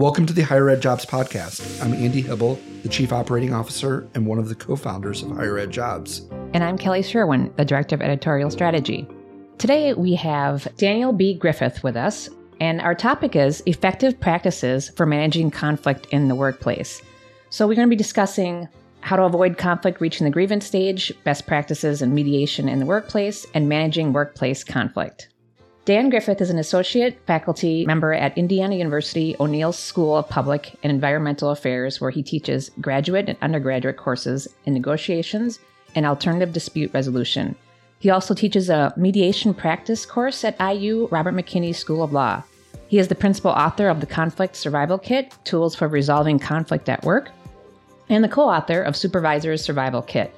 Welcome to the Higher Ed Jobs Podcast. I'm Andy Hibble, the Chief Operating Officer and one of the co founders of Higher Ed Jobs. And I'm Kelly Sherwin, the Director of Editorial Strategy. Today we have Daniel B. Griffith with us, and our topic is effective practices for managing conflict in the workplace. So we're going to be discussing how to avoid conflict reaching the grievance stage, best practices in mediation in the workplace, and managing workplace conflict. Dan Griffith is an associate faculty member at Indiana University O'Neill School of Public and Environmental Affairs, where he teaches graduate and undergraduate courses in negotiations and alternative dispute resolution. He also teaches a mediation practice course at IU Robert McKinney School of Law. He is the principal author of the Conflict Survival Kit Tools for Resolving Conflict at Work and the co author of Supervisor's Survival Kit.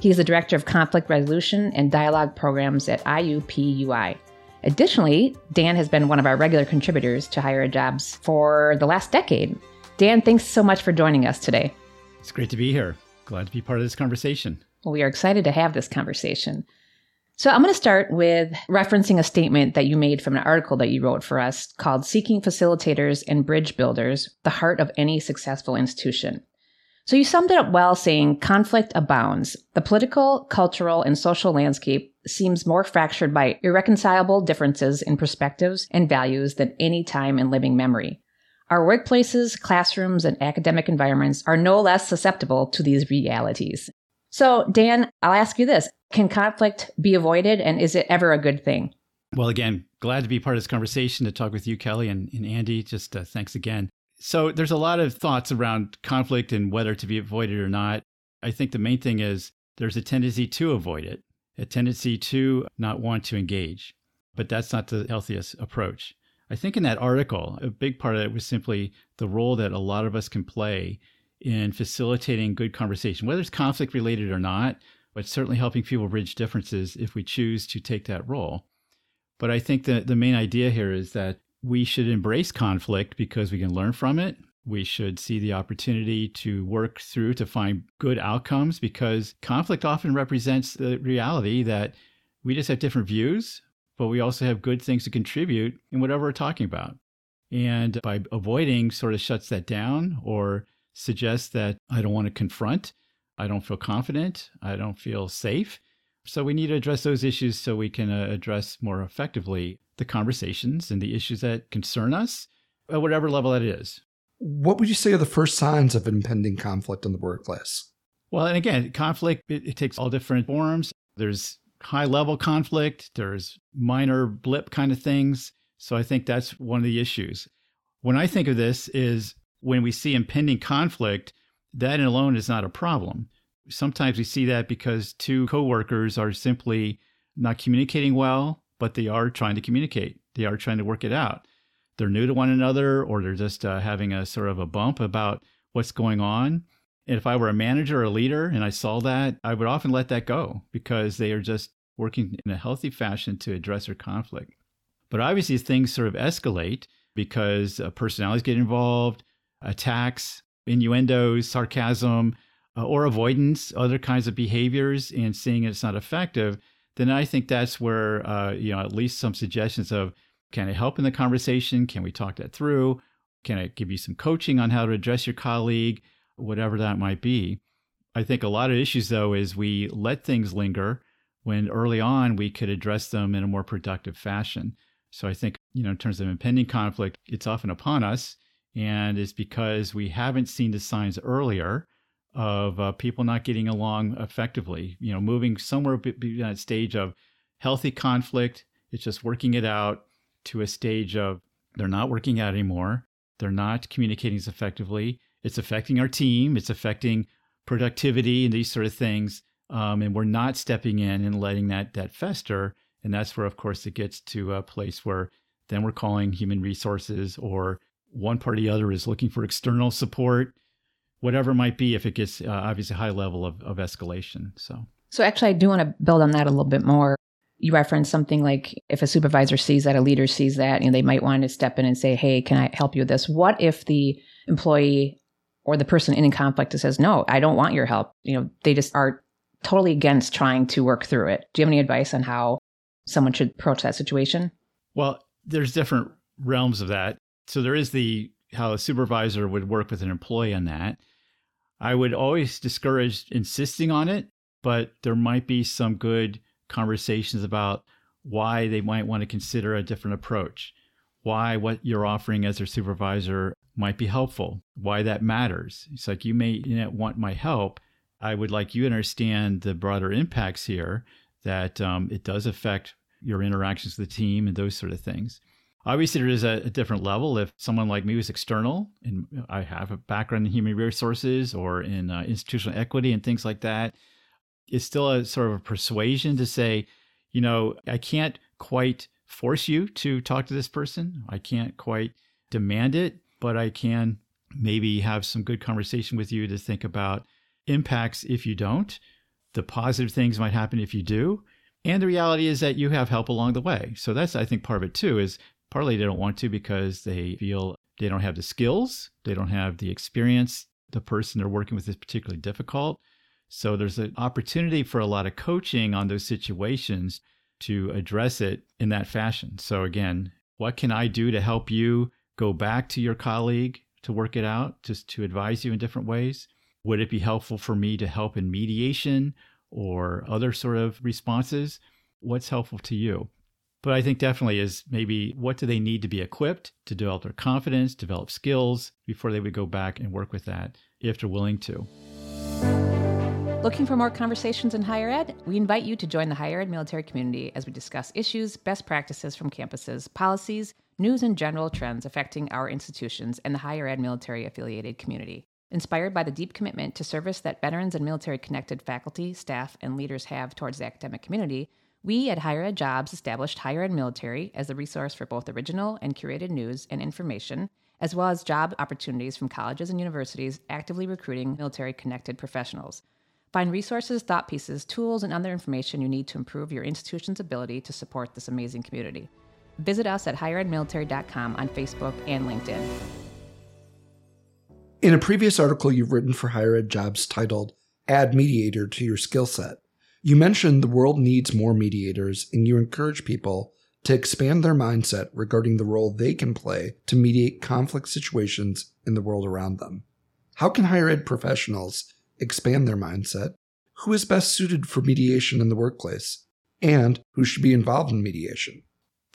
He is the director of conflict resolution and dialogue programs at IUPUI. Additionally, Dan has been one of our regular contributors to Higher Ed Jobs for the last decade. Dan, thanks so much for joining us today. It's great to be here. Glad to be part of this conversation. Well, we are excited to have this conversation. So I'm going to start with referencing a statement that you made from an article that you wrote for us called Seeking Facilitators and Bridge Builders, the Heart of Any Successful Institution. So you summed it up well saying conflict abounds. The political, cultural, and social landscape seems more fractured by irreconcilable differences in perspectives and values than any time in living memory. Our workplaces, classrooms, and academic environments are no less susceptible to these realities. So, Dan, I'll ask you this Can conflict be avoided, and is it ever a good thing? Well, again, glad to be part of this conversation to talk with you, Kelly, and, and Andy. Just uh, thanks again. So, there's a lot of thoughts around conflict and whether to be avoided or not. I think the main thing is there's a tendency to avoid it, a tendency to not want to engage. But that's not the healthiest approach. I think in that article, a big part of it was simply the role that a lot of us can play in facilitating good conversation, whether it's conflict related or not, but certainly helping people bridge differences if we choose to take that role. But I think that the main idea here is that we should embrace conflict because we can learn from it. We should see the opportunity to work through to find good outcomes because conflict often represents the reality that we just have different views, but we also have good things to contribute in whatever we're talking about. And by avoiding sort of shuts that down or suggests that I don't want to confront, I don't feel confident, I don't feel safe. So we need to address those issues so we can uh, address more effectively the conversations and the issues that concern us at whatever level that is. What would you say are the first signs of impending conflict in the workplace? Well, and again, conflict, it, it takes all different forms. There's high level conflict, there's minor blip kind of things. So I think that's one of the issues. When I think of this is when we see impending conflict, that alone is not a problem. Sometimes we see that because two coworkers are simply not communicating well, but they are trying to communicate. They are trying to work it out. They're new to one another, or they're just uh, having a sort of a bump about what's going on. And if I were a manager or a leader and I saw that, I would often let that go because they are just working in a healthy fashion to address their conflict. But obviously, things sort of escalate because uh, personalities get involved, attacks, innuendos, sarcasm, uh, or avoidance, other kinds of behaviors, and seeing it's not effective, then I think that's where uh, you know at least some suggestions of can I help in the conversation? Can we talk that through? Can I give you some coaching on how to address your colleague, whatever that might be? I think a lot of issues though is we let things linger when early on we could address them in a more productive fashion. So I think you know in terms of impending conflict, it's often upon us and it's because we haven't seen the signs earlier of uh, people not getting along effectively. You know, moving somewhere between that stage of healthy conflict, it's just working it out, to a stage of they're not working out anymore, they're not communicating as effectively. It's affecting our team, it's affecting productivity and these sort of things, um, and we're not stepping in and letting that that fester. And that's where, of course, it gets to a place where then we're calling human resources or one party or the other is looking for external support, whatever it might be, if it gets uh, obviously high level of, of escalation. So, so actually, I do want to build on that a little bit more. You referenced something like if a supervisor sees that, a leader sees that, and they might want to step in and say, "Hey, can I help you with this?" What if the employee or the person in conflict says, "No, I don't want your help." You know, they just are totally against trying to work through it. Do you have any advice on how someone should approach that situation? Well, there's different realms of that so there is the how a supervisor would work with an employee on that. I would always discourage insisting on it, but there might be some good conversations about why they might want to consider a different approach, why what you're offering as their supervisor might be helpful, why that matters. It's like you may you know, want my help. I would like you to understand the broader impacts here that um, it does affect your interactions with the team and those sort of things. Obviously, there is a, a, different level. If someone like me was external and I have a background in human resources or in uh, institutional equity and things like that, it's still a sort of a persuasion to say, you know, I can't quite force you to talk to this person. I can't quite demand it, but I can maybe have some good conversation with you to think about impacts if you don't, the positive things might happen if you do. And the reality is that you have help along the way. So that's, I think, part of it too, is partly they don't want to because they feel they don't have the skills, they don't have the experience. The person they're working with is particularly difficult. So there's an opportunity for a lot of coaching on those situations to address it in that fashion. So again, what can I do to help you go back to your colleague to work it out, just to advise you in different ways? Would it be helpful for me to help in mediation or other sort of responses? What's helpful to you? But I think definitely is maybe what do they need to be equipped to develop their confidence, develop skills before they would go back and work with that if they're willing to. Looking for more conversations in higher ed? We invite you to join the higher ed military community as we discuss issues, best practices from campuses, policies, news, and general trends affecting our institutions and the higher ed military affiliated community. Inspired by the deep commitment to service that veterans and military connected faculty, staff, and leaders have towards the academic community, we at Higher Ed Jobs established Higher Ed Military as the resource for both original and curated news and information, as well as job opportunities from colleges and universities actively recruiting military connected professionals. Find resources, thought pieces, tools, and other information you need to improve your institution's ability to support this amazing community. Visit us at higheredmilitary.com on Facebook and LinkedIn. In a previous article you've written for Higher Ed Jobs titled Add Mediator to Your Skill Set, you mentioned the world needs more mediators and you encourage people to expand their mindset regarding the role they can play to mediate conflict situations in the world around them. How can higher ed professionals expand their mindset, who is best suited for mediation in the workplace, and who should be involved in mediation.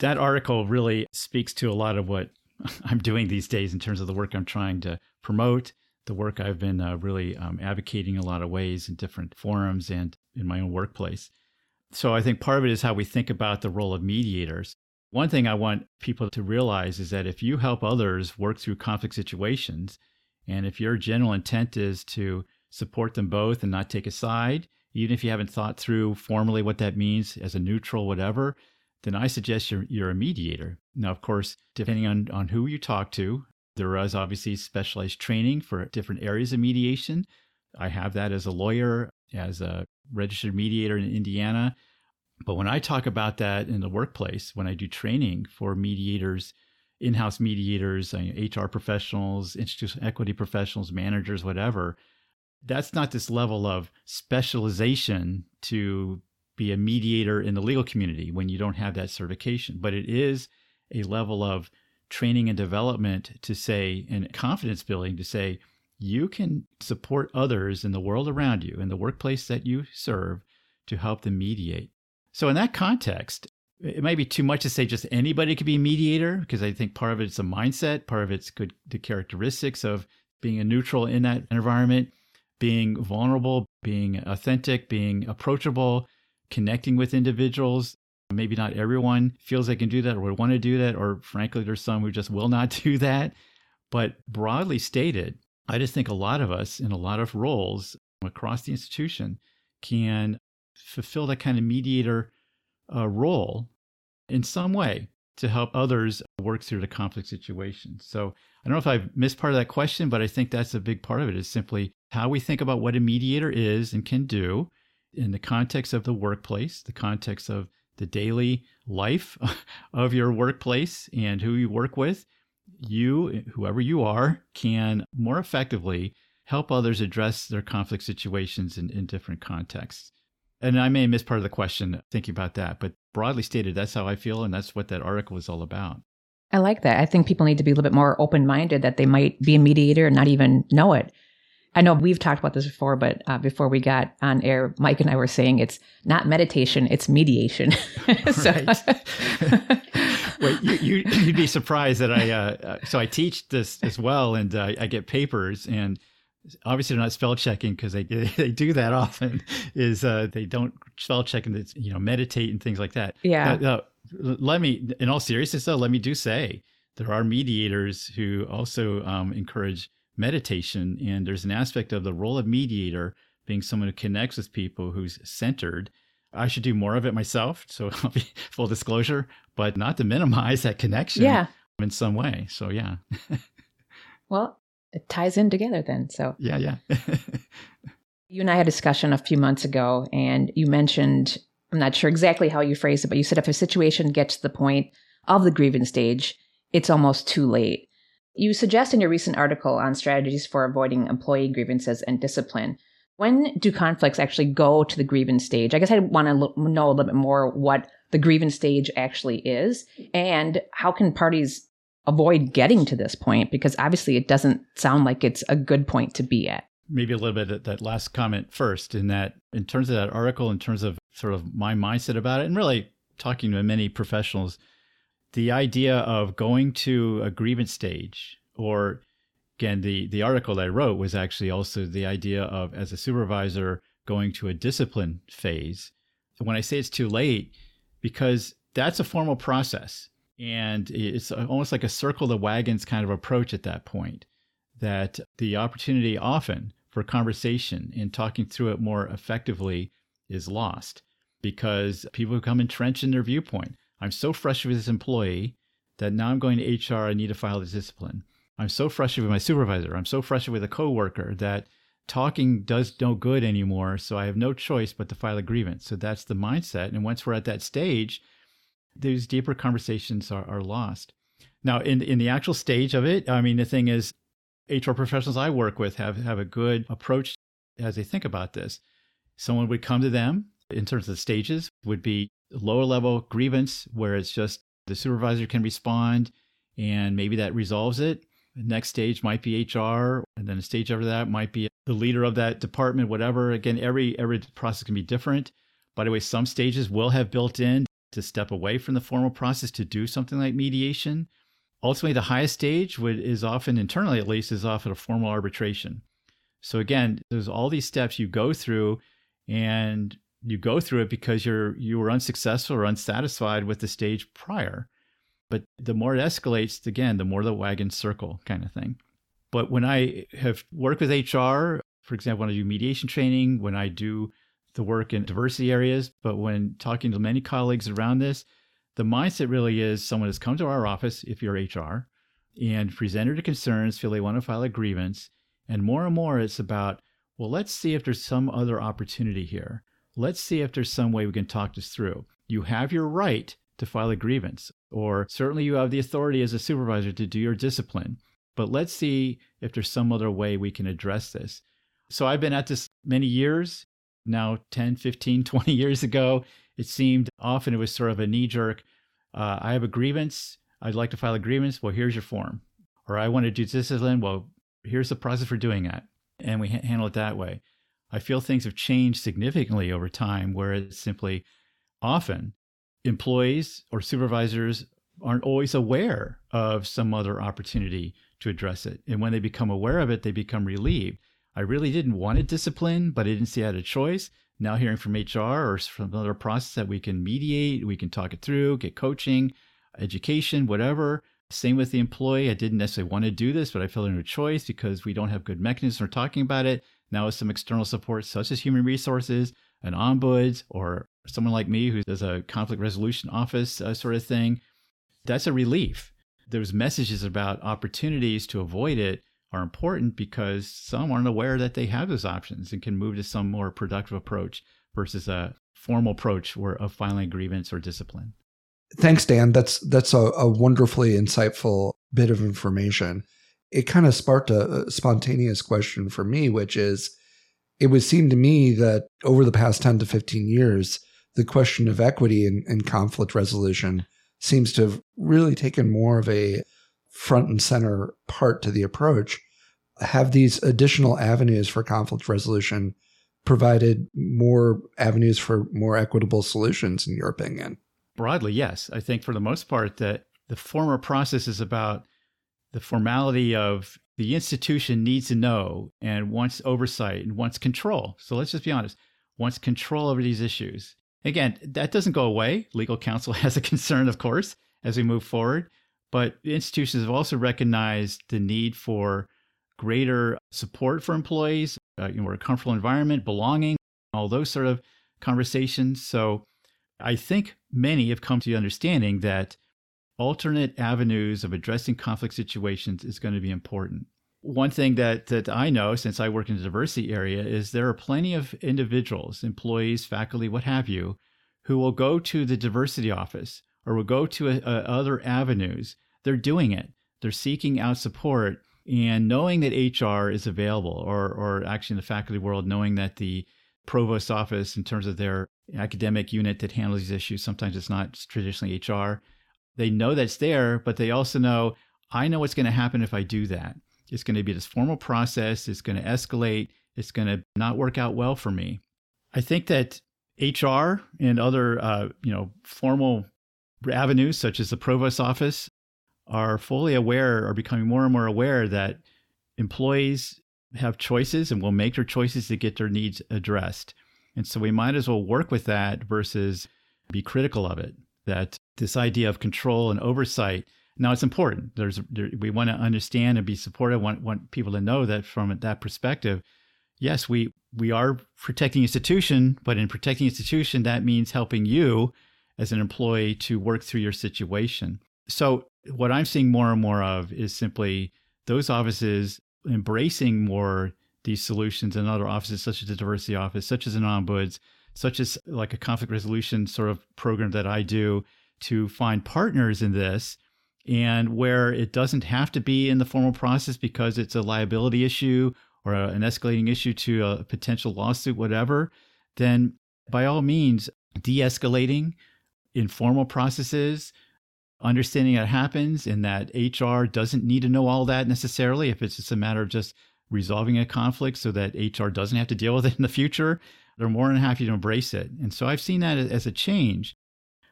That article really speaks to a lot of what I'm doing these days in terms of the work I'm trying to promote, the work I've been uh, really um, advocating a lot of ways in different forums and in my own workplace. So I think part of it is how we think about the role of mediators. One thing I want people to realize is that if you help others work through conflict situations, and if your general intent is to support them both and not take a side, even if you haven't thought through formally what that means as a neutral, whatever, then I suggest you're, you're a mediator. Now, of course, depending on, on who you talk to, there is obviously specialized training for different areas of mediation. I have that as a lawyer, as a registered mediator in Indiana. But when I talk about that in the workplace, when I do training for mediators, in house mediators, uh, HR professionals, institutional equity professionals, managers, whatever, that's not this level of specialization to be a mediator in the legal community when you don't have that certification, but it is a level of training and development to say, and confidence building to say, you can support others in the world around you, in the workplace that you serve, to help them mediate. So, in that context, it might be too much to say just anybody could be a mediator because I think part of it's a mindset, part of it's good the characteristics of being a neutral in that environment being vulnerable, being authentic, being approachable, connecting with individuals. Maybe not everyone feels they can do that or would want to do that, or frankly, there's some who just will not do that. But broadly stated, I just think a lot of us in a lot of roles across the institution can fulfill that kind of mediator uh, role in some way to help others work through the conflict situation. So I don't know if I've missed part of that question, but I think that's a big part of it is simply how we think about what a mediator is and can do in the context of the workplace, the context of the daily life of your workplace and who you work with. You, whoever you are, can more effectively help others address their conflict situations in, in different contexts. And I may missed part of the question thinking about that, but broadly stated, that's how I feel. And that's what that article is all about. I like that. I think people need to be a little bit more open minded that they might be a mediator and not even know it. I know we've talked about this before, but uh, before we got on air, Mike and I were saying it's not meditation, it's mediation. so. well, you, would you, be surprised that I, uh, uh, so I teach this as well, and uh, I get papers, and obviously they're not spell checking because they, they do that often, is uh, they don't spell check and, you know, meditate and things like that. Yeah. let me, in all seriousness though, let me do say there are mediators who also um, encourage meditation. And there's an aspect of the role of mediator being someone who connects with people who's centered. I should do more of it myself. So I'll be full disclosure, but not to minimize that connection yeah. in some way. So yeah. well, it ties in together then. So yeah, yeah. you and I had a discussion a few months ago, and you mentioned, I'm not sure exactly how you phrased it, but you said if a situation gets to the point of the grievance stage, it's almost too late. You suggest in your recent article on strategies for avoiding employee grievances and discipline. When do conflicts actually go to the grievance stage? I guess I want to know a little bit more what the grievance stage actually is and how can parties avoid getting to this point because obviously it doesn't sound like it's a good point to be at. Maybe a little bit of that last comment first in that in terms of that article in terms of sort of my mindset about it and really talking to many professionals the idea of going to a grievance stage or again the the article that i wrote was actually also the idea of as a supervisor going to a discipline phase. When i say it's too late because that's a formal process and it's almost like a circle the wagons kind of approach at that point that the opportunity often for conversation and talking through it more effectively is lost because people become entrenched in their viewpoint I'm so frustrated with this employee that now I'm going to HR. I need to file the discipline. I'm so frustrated with my supervisor. I'm so frustrated with a coworker that talking does no good anymore. So I have no choice but to file a grievance. So that's the mindset. And once we're at that stage, those deeper conversations are, are lost. Now, in in the actual stage of it, I mean, the thing is, HR professionals I work with have have a good approach as they think about this. Someone would come to them in terms of the stages would be lower level grievance where it's just the supervisor can respond and maybe that resolves it. The next stage might be HR, and then a stage after that might be the leader of that department, whatever. Again, every every process can be different. By the way, some stages will have built in to step away from the formal process to do something like mediation. Ultimately, the highest stage would, is often internally, at least, is often a formal arbitration. So again, there's all these steps you go through, and you go through it because you're you were unsuccessful or unsatisfied with the stage prior. But the more it escalates, again, the more the wagons circle kind of thing. But when I have worked with HR, for example, when I do mediation training, when I do the work in diversity areas, but when talking to many colleagues around this, the mindset really is someone has come to our office, if you're HR, and presented their concerns, feel they want to file a grievance. And more and more, it's about, well, let's see if there's some other opportunity here let's see if there's some way we can talk this through. You have your right to file a grievance, or certainly you have the authority as a supervisor to do your discipline. But let's see if there's some other way we can address this. So I've been at this many years, now 10, 15, 20 years ago. It seemed often it was sort of a knee jerk. Uh, I have a grievance. I'd like to file a grievance. Well, here's your form. Or I want to do discipline. Well, here's the process for doing that. And we ha- handle it that way. I feel things have changed significantly over time where it's simply often employees or supervisors aren't always aware of some other opportunity to address it. And when they become aware of it, they become relieved. I really didn't want to discipline, but I didn't see I had a choice. Now hearing from HR or from another process that we can mediate, we can talk it through, get coaching, education, whatever. Same with the employee. I didn't necessarily want to do this, but I felt in a choice because we don't have good mechanisms for talking about it. Now with some external support such as human resources, an ombuds, or someone like me who does a conflict resolution office uh, sort of thing, that's a relief. Those messages about opportunities to avoid it are important because some aren't aware that they have those options and can move to some more productive approach versus a formal approach or of filing grievance or discipline. Thanks, Dan. That's that's a, a wonderfully insightful bit of information it kind of sparked a, a spontaneous question for me, which is it would seem to me that over the past 10 to 15 years, the question of equity and, and conflict resolution seems to have really taken more of a front and center part to the approach. Have these additional avenues for conflict resolution provided more avenues for more equitable solutions, in your opinion? Broadly, yes. I think for the most part that the former process is about the formality of the institution needs to know and wants oversight and wants control. So let's just be honest, wants control over these issues. Again, that doesn't go away. Legal counsel has a concern, of course, as we move forward. But institutions have also recognized the need for greater support for employees, uh, you know, a comfortable environment, belonging, all those sort of conversations. So I think many have come to the understanding that alternate avenues of addressing conflict situations is going to be important. One thing that, that I know since I work in the diversity area is there are plenty of individuals, employees, faculty, what have you, who will go to the diversity office or will go to a, a other avenues. They're doing it. They're seeking out support and knowing that HR is available, or or actually in the faculty world, knowing that the provost office, in terms of their academic unit that handles these issues, sometimes it's not traditionally HR. They know that's there, but they also know I know what's going to happen if I do that. It's going to be this formal process. It's going to escalate. It's going to not work out well for me. I think that HR and other uh, you know formal avenues such as the provost office are fully aware, are becoming more and more aware that employees have choices and will make their choices to get their needs addressed. And so we might as well work with that versus be critical of it. That this idea of control and oversight. Now it's important. There's there, we want to understand and be supportive. Want want people to know that from that perspective. Yes, we we are protecting institution, but in protecting institution, that means helping you as an employee to work through your situation. So what I'm seeing more and more of is simply those offices embracing more these solutions and other offices such as the diversity office, such as an ombuds, such as like a conflict resolution sort of program that I do to find partners in this and where it doesn't have to be in the formal process because it's a liability issue or a, an escalating issue to a potential lawsuit, whatever, then by all means, de escalating informal processes, understanding that happens and that HR doesn't need to know all that necessarily if it's just a matter of just resolving a conflict so that HR doesn't have to deal with it in the future. They're more than happy to embrace it. And so I've seen that as a change.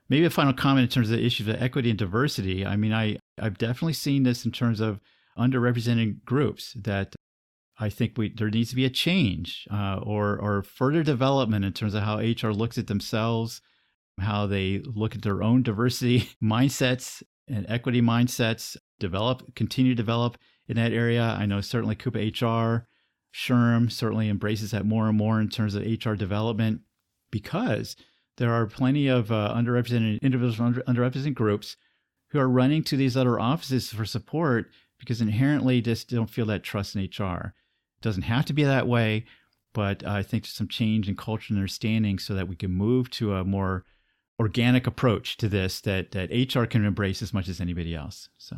Maybe a final comment in terms of the issue of equity and diversity. I mean, I, I've definitely seen this in terms of underrepresented groups that I think we there needs to be a change uh, or or further development in terms of how HR looks at themselves, how they look at their own diversity mindsets and equity mindsets, develop, continue to develop in that area. I know certainly CUPA-HR, SHRM certainly embraces that more and more in terms of HR development because there are plenty of uh, underrepresented individuals, under, underrepresented groups who are running to these other offices for support because inherently just don't feel that trust in HR. It doesn't have to be that way, but I think there's some change in culture and understanding so that we can move to a more organic approach to this that that HR can embrace as much as anybody else. So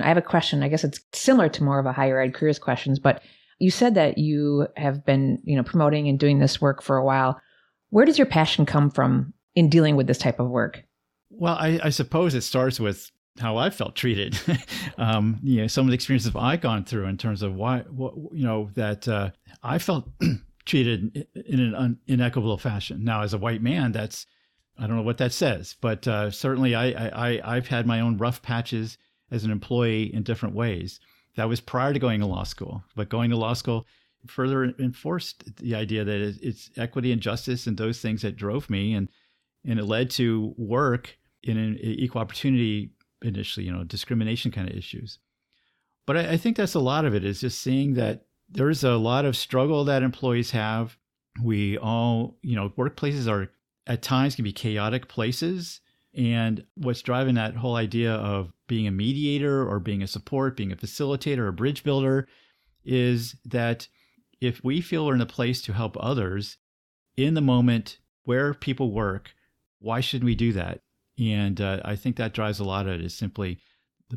I have a question. I guess it's similar to more of a higher ed careers questions, but you said that you have been, you know, promoting and doing this work for a while. Where does your passion come from in dealing with this type of work? Well, I, I suppose it starts with how I felt treated. um, you know, some of the experiences I've gone through in terms of why, what, you know, that uh, I felt treated in an un- inequitable fashion. Now, as a white man, that's I don't know what that says, but uh, certainly I, I I've had my own rough patches as an employee in different ways. That was prior to going to law school, but going to law school further enforced the idea that it's equity and justice and those things that drove me, and and it led to work in an equal opportunity initially, you know, discrimination kind of issues. But I, I think that's a lot of it is just seeing that there's a lot of struggle that employees have. We all, you know, workplaces are at times can be chaotic places. And what's driving that whole idea of being a mediator or being a support, being a facilitator, a bridge builder is that if we feel we're in a place to help others in the moment where people work, why shouldn't we do that? And uh, I think that drives a lot of it is simply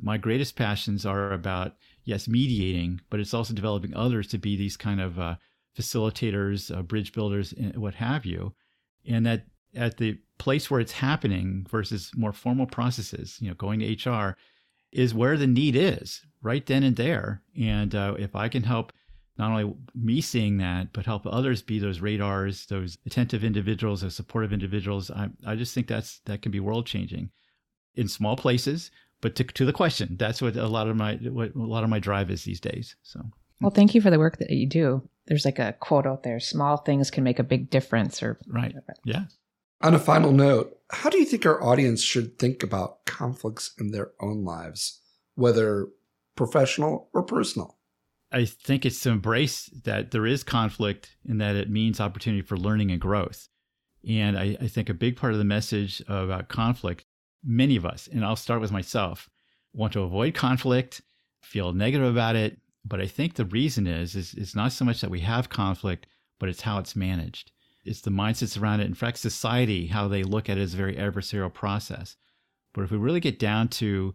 my greatest passions are about, yes, mediating, but it's also developing others to be these kind of uh, facilitators, uh, bridge builders, what have you. And that at the place where it's happening versus more formal processes, you know, going to HR is where the need is right then and there. And uh, if I can help not only me seeing that, but help others be those radars, those attentive individuals, those supportive individuals, I, I just think that's that can be world changing in small places. But to, to the question, that's what a lot of my what a lot of my drive is these days. So. Well, thank you for the work that you do. There's like a quote out there: "Small things can make a big difference." Or right, yeah. On a final note, how do you think our audience should think about conflicts in their own lives, whether professional or personal? I think it's to embrace that there is conflict and that it means opportunity for learning and growth. And I, I, think a big part of the message about conflict, many of us, and I'll start with myself, want to avoid conflict, feel negative about it. But I think the reason is, is it's not so much that we have conflict, but it's how it's managed. It's the mindsets around it. In fact, society, how they look at it as a very adversarial process. But if we really get down to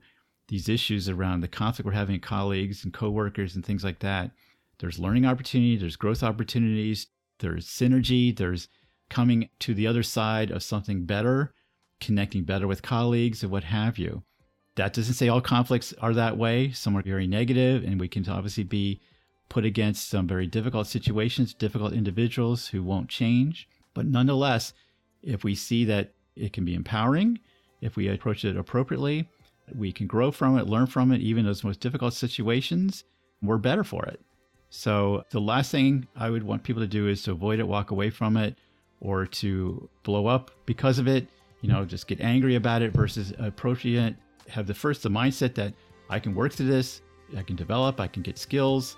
these issues around the conflict we're having with colleagues and coworkers and things like that, there's learning opportunity, there's growth opportunities, there's synergy, there's coming to the other side of something better, connecting better with colleagues and what have you. That doesn't say all conflicts are that way. Some are very negative, and we can obviously be put against some very difficult situations, difficult individuals who won't change. But nonetheless, if we see that it can be empowering, if we approach it appropriately, we can grow from it, learn from it, even those most difficult situations, we're better for it. So the last thing I would want people to do is to avoid it, walk away from it, or to blow up because of it. You know, just get angry about it versus approaching it. Have the first the mindset that I can work through this, I can develop, I can get skills,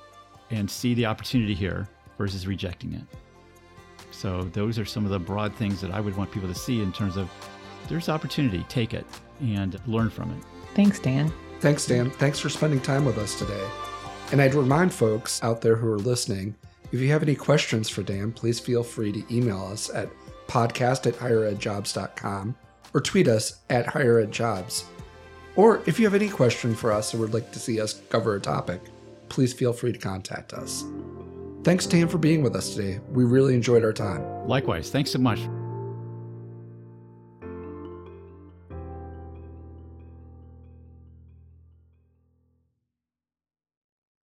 and see the opportunity here versus rejecting it. So those are some of the broad things that I would want people to see in terms of there's opportunity, take it and learn from it. Thanks, Dan. Thanks, Dan. Thanks for spending time with us today. And I'd remind folks out there who are listening, if you have any questions for Dan, please feel free to email us at podcast at higheredjobs.com or tweet us at higheredjobs. Or if you have any question for us or would like to see us cover a topic, please feel free to contact us. Thanks, Dan, for being with us today. We really enjoyed our time. Likewise. Thanks so much.